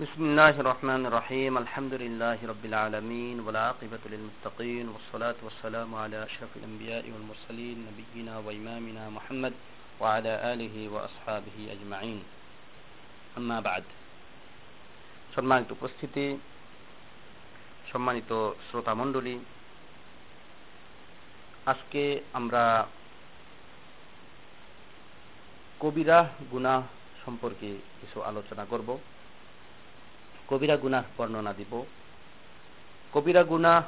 بسم الله الرحمن الرحيم الحمد لله رب العالمين والعاقبة للمتقين والصلاة والسلام على أشرف الأنبياء والمرسلين نبينا وإمامنا محمد وعلى آله وأصحابه أجمعين أما بعد সম্মানিত উপস্থিতি সম্মানিত শ্রোতা মণ্ডলী আজকে আমরা কবিরা গুনাহ সম্পর্কে কিছু আলোচনা করব কবিরা গুনাহ বর্ণনা দিব। কবিরা গুনাহ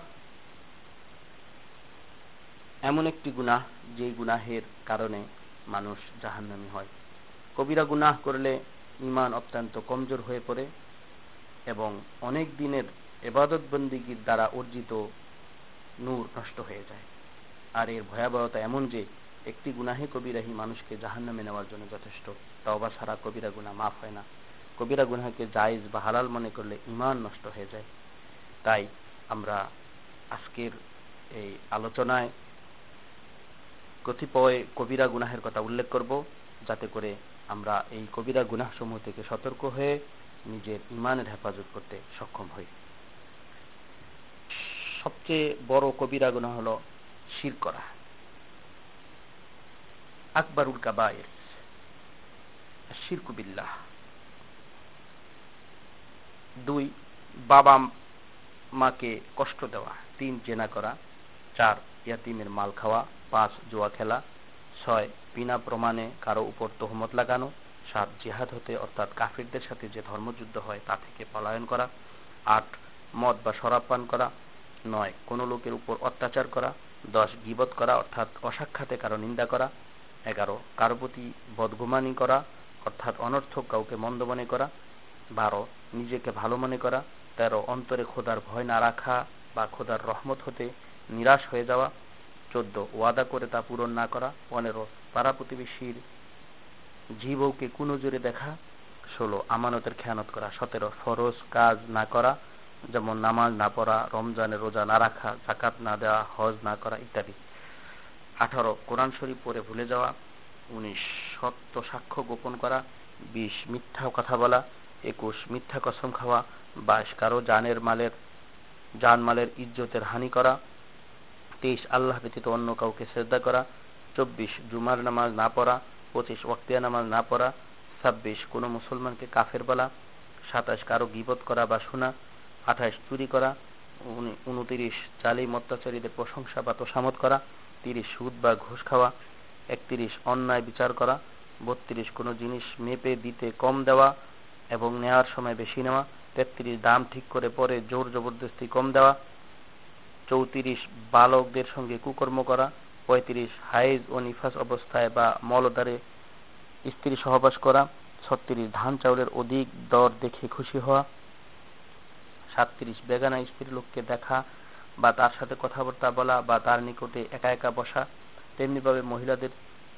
এমন একটি গুনাহ যে গুনাহের কারণে মানুষ জাহান্নামি হয়। কবিরা গুনাহ করলে ইমান অত্যন্ত কমজোর হয়ে পড়ে এবং অনেক দিনের এবাদত বন্দিগির দ্বারা অর্জিত নূর নষ্ট হয়ে যায়। আর এর ভয়াবহতা এমন যে, একটি গুনাহে কবিরাহি মানুষকে জাহান্নামে নেওয়ার জন্য যথেষ্ট। তওবা ছাড়া কবিরা গুনাহ মাফ হয় না। কবিরা গুনাহকে জায়েজ বা হালাল মনে করলে ইমান নষ্ট হয়ে যায়। তাই আমরা আজকের এই আলোচনায় কতিপয় কবিরা গুনাহের কথা উল্লেখ করব, যাতে করে আমরা এই কবিরা গুনাহ সমূহ থেকে সতর্ক হয়ে নিজের ইমানের হেফাজত করতে সক্ষম হই। সবচেয়ে বড় কবিরা গুনাহ হলো শির করা। আকবরুল কাবায়ের শিরকু বিল্লাহ। দুই, বাবা মাকে কষ্ট দেওয়া। তিন, জেনা করা। চার, ইয়াতিমের মাল খাওয়া। পাঁচ, জুয়া খেলা। ছয়, বিনা প্রমাণে কারও উপর তহমত লাগানো। সাত, জিহাদ হতে অর্থাৎ কাফিরদের সাথে যে ধর্মযুদ্ধ হয় তা থেকে পলায়ন করা। আট, মদ বা শরাব পান করা। নয়, কোনো লোকের উপর অত্যাচার করা। দশ, গিবত করা অর্থাৎ অসাক্ষাতে কারও নিন্দা করা। এগারো, কারও প্রতি বদগুমানি করা। অর্থাৎ অনর্থক কাউকে মন্দ মনে করা। বারো। নিজেকে ভালো মনে করা। তেরো, অন্তরে খোদার ভয় না রাখা বা খোদার রহমত হতে নিরাশ হয়ে যাওয়া। চোদ্দ, ওয়াদা করে তা পূরণ না করা। পনেরো, পাড়া প্রতিবেশীর জীবকে কুনজরে দেখা। ষোলো, আমানতের খেয়ানত করা। সতেরো, ফরজ কাজ না করা, যেমন নামাজ না পড়া রমজানের রোজা না রাখা জাকাত না দেওয়া, হজ না করা ইত্যাদি। আঠারো, কোরআন শরীফ পড়ে ভুলে যাওয়া। উনিশ, সত্য সাক্ষ্য গোপন করা। বিশ, মিথ্যা কথা বলা। একুশ মিথ্যা কসম খাওয়া, বাইশ কারও জানের মালের, জান মালের ইজ্জতের হানি করা, তেইশ আল্লাহ ব্যতীত অন্য কাউকে শ্রদ্ধা করা, চব্বিশ জুমার নামাজ না পড়া, পঁচিশ ওয়াক্তিয়া নামাজ না পড়া, ছাব্বিশ কোনো মুসলমানকে কাফের বলা, সাতাশ কারও গিবত করা বা শোনা, আঠাশ চুরি করা উনতিরিশ জালিম অত্যাচারীদের প্রশংসা বা তোষামত করা, তিরিশ সুদ বা ঘুষ খাওয়া, একত্রিশ অন্যায় বিচার করা, বত্রিশ কোনো জিনিস মেপে দিতে কম দেওয়া এবং নেওয়ার সময় বেশি নেওয়া, তেত্রিশ দাম ঠিক করে পরে জোর জবরদস্তি কম দেওয়া, চৌত্রিশ বালকদের সঙ্গে কুকর্ম করা, পঁয়ত্রিশ হাইজ ও নিফাস অবস্থায় বা মলদারে স্ত্রী সহবাস করা, ছত্রিশ ধান চাউলের অধিক দর দেখে খুশি হওয়া, সাতত্রিশ বেগানা স্ত্রী লোককে দেখা বা তার সাথে কথাবার্তা বলা বা তার নিকটে একা একা বসা, তেমনিভাবে মহিলাদের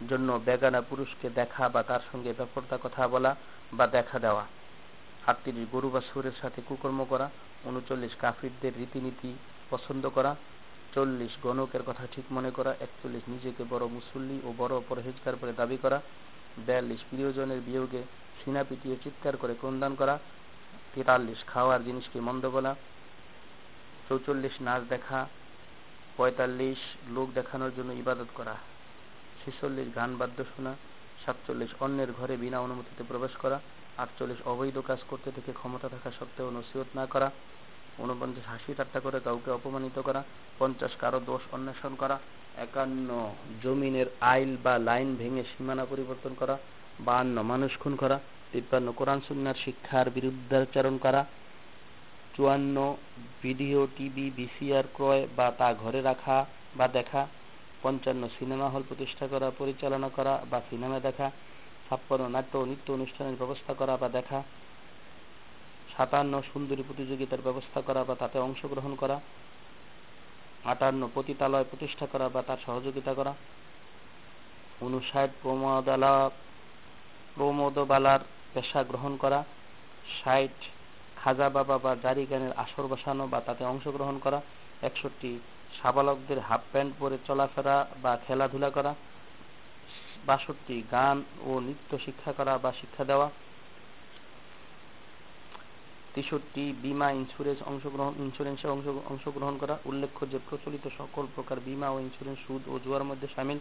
জন্য বেগানা পুরুষকে দেখা বা তার সঙ্গে ব্যাপারটা কথা বলা বা দেখা দেওয়া। আটত্রিশ গরু বা সুরের সাথে কুকর্ম করা, উনচল্লিশ কাফিরদের রীতিনীতি পছন্দ করা, চল্লিশ গণকের কথা ঠিক মনে করা, একচল্লিশ নিজেকে বড় মুসল্লি ও বড় পরহেজগার বলে দাবি করা, বিয়াল্লিশ প্রিয়জনের বিয়োগে সিনা পিটিয়ে চিৎকার করে ক্রন্দন করা, তেতাল্লিশ খাওয়ার জিনিসকে মন্দ বলা, চৌচল্লিশ নাচ দেখা, পঁয়তাল্লিশ লোক দেখানোর জন্য ইবাদত করা, ছেচল্লিশ গান বাদ্য শোনা সাতচল্লিশ অন্যের ঘরে বিনা অনুমতিতে প্রবেশ করা, আটচল্লিশ অবৈধ কাজ করতে থেকে ক্ষমতা থাকা সত্ত্বেও নসিহত না করা উনপঞ্চাশ হাসি ঠাট্টা করে কাউকে অপমানিত করা, পঞ্চাশ কারও দোষ অন্বেষণ করা, একান্ন জমিনের আইল বা লাইন ভেঙে সীমানা পরিবর্তন করা বাহান্ন মানুষ খুন করা, তিপ্পান্ন কোরআন সুন্নার শিক্ষার বিরুদ্ধাচরণ করা, চুয়ান্ন ভিডিও, টিভি, ভিসিআর ক্রয় বা তা ঘরে রাখা বা দেখা পঞ্চান্ন সিনেমা হল প্রতিষ্ঠা করা, পরিচালনা করা বা সিনেমা দেখা, ছাপ্পান্ন নাট্য ও নৃত্য অনুষ্ঠানের ব্যবস্থা করা বা দেখা, সাতান্ন সুন্দরী প্রতিযোগিতার ব্যবস্থা করা বা তাতে অংশগ্রহণ করা, আটান্ন পতিতালয় প্রতিষ্ঠা করা বা তার সহযোগিতা করা উনষাট প্রমোদালা, প্রমোদবালার পেশা গ্রহণ করা, ষাট খাজা বাবা বা জারি গানের আসর বসানো বা তাতে অংশগ্রহণ করা, একষট্টি সাবালকদের হাফ প্যান্ট পরে চলাফেরা বা খেলাধুলা করা, বাষট্টি গান ও নৃত্য শিক্ষা করা বা শিক্ষা দেওয়া, তেষট্টি বিমা ইন্স্যুরেন্স অংশগ্রহণ ইন্স্যুরেন্সে অংশগ্রহণ করা, উল্লেখ্য যে প্রচলিত সকল প্রকার বিমা ও ইন্স্যুরেন্স সুদ ও জুয়ার মধ্যে সামিল,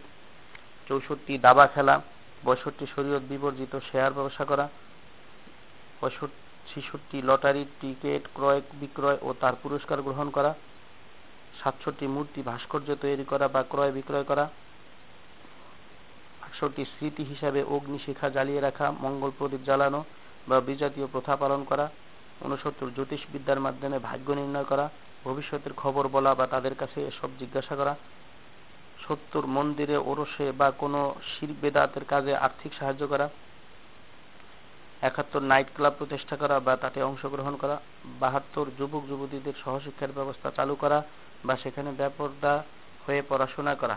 চৌষট্টি দাবা খেলা, পঁয়ষট্টি শরীয়ত বিবর্জিত শেয়ার ব্যবসা করা ছেষট্টি লটারির টিকিট ক্রয়, বিক্রয় ও তার পুরস্কার গ্রহণ করা সাতষট্টি মূর্তি ভাস্কর্য তৈরি করা বা ক্রয় বিক্রয় করা, আটষট্টি স্মৃতি হিসাবে অগ্নিশিখা জ্বালিয়ে রাখা, মঙ্গল প্রদীপ জ্বালানো বা বিজাতীয় প্রথা পালন করা উনসত্তর জ্যোতিষবিদ্যার মাধ্যমে ভাগ্য নির্ণয় করা, ভবিষ্যতের খবর বলা বা তাদের কাছে এসব জিজ্ঞাসা করা, সত্তর মন্দিরে ওরসে বা কোনো শির বেদাতের কাজে আর্থিক সাহায্য করা একাত্তর নাইট ক্লাব প্রতিষ্ঠা করা বা তাতে অংশগ্রহণ করা বাহাত্তর যুবক যুবতীদের সহশিক্ষার ব্যবস্থা চালু করা বা সেখানে ব্যাপরদা হয়ে পড়াশোনা করা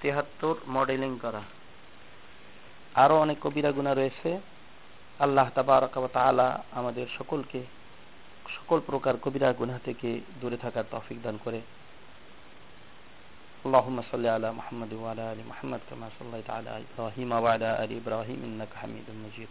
তেহাত্তর মডেলিং করা আরো অনেক কবিরা গুণা রয়েছে আল্লাহ তালা আমাদের সকলকে সকল প্রকার কবিরা গুনা থেকে দূরে থাকার তফিক দান করে اللهم صل على محمد وعلى ال محمد كما صليت على ابراهيم وعلى ال ابراهيم انك حميد مجيد